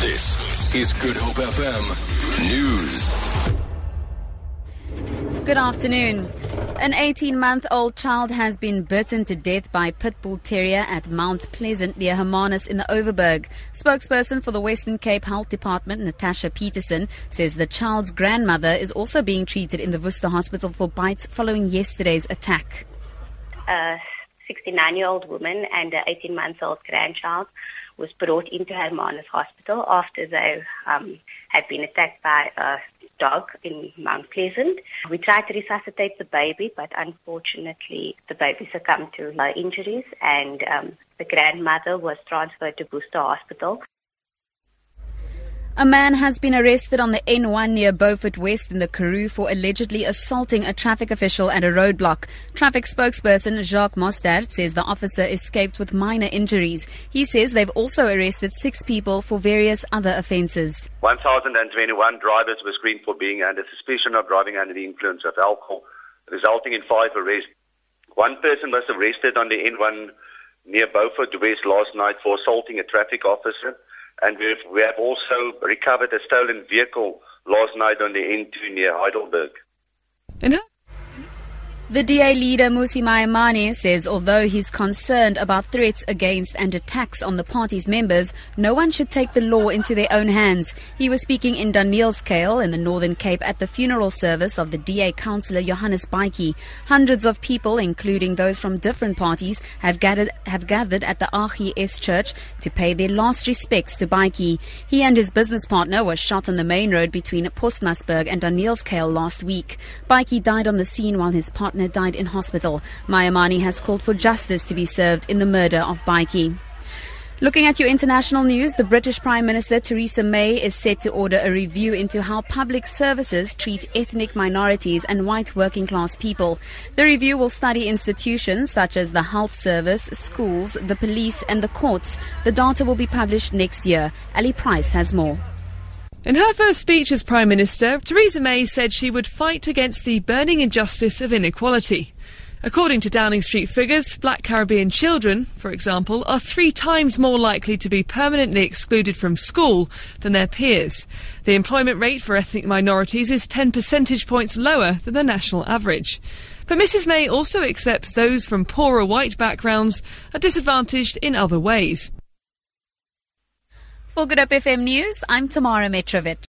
This is Good Hope FM News. Good afternoon. An 18 month old child has been bitten to death by pit bull Terrier at Mount Pleasant near Hermanus in the Overberg. Spokesperson for the Western Cape Health Department, Natasha Peterson, says the child's grandmother is also being treated in the Worcester Hospital for bites following yesterday's attack. A 69 year old woman and an 18 month old grandchild was brought into Hermanus Hospital after they um, had been attacked by a dog in Mount Pleasant. We tried to resuscitate the baby, but unfortunately the baby succumbed to her injuries and um, the grandmother was transferred to Worcester Hospital. A man has been arrested on the N1 near Beaufort West in the Karoo for allegedly assaulting a traffic official at a roadblock. Traffic spokesperson Jacques Mostert says the officer escaped with minor injuries. He says they've also arrested six people for various other offences. 1,021 drivers were screened for being under suspicion of driving under the influence of alcohol, resulting in five arrests. One person was arrested on the N1 near Beaufort West last night for assaulting a traffic officer and we have, we have also recovered a stolen vehicle last night on the N2 near Heidelberg. And the DA leader Mmusi Maimane says although he's concerned about threats against and attacks on the party's members, no one should take the law into their own hands. He was speaking in Danielskuil in the Northern Cape at the funeral service of the DA councillor Johannes Baitjie. Hundreds of people, including those from different parties, have gathered have gathered at the AGS church to pay their last respects to Baitjie. He and his business partner were shot on the main road between Postmasburg and Danielskuil last week. Baitjie died on the scene while his partner partner died in hospital. Maimane has called for justice to be served in the murder of Baitjie. Looking at your international news, the British Prime Minister Theresa May is set to order a review into how public services treat ethnic minorities and white working class people. The review will study institutions such as the health service, schools, the police, and the courts. The data will be published next year. Ali Price has more. In her first speech as Prime Minister, Theresa May said she would fight against the burning injustice of inequality. According to Downing Street figures, black Caribbean children, for example, are three times more likely to be permanently excluded from school than their peers. The employment rate for ethnic minorities is 10 percentage points lower than the national average. But Mrs May also accepts those from poorer white backgrounds are disadvantaged in other ways. For Good Hope FM News, I'm Tamara Mitrovic.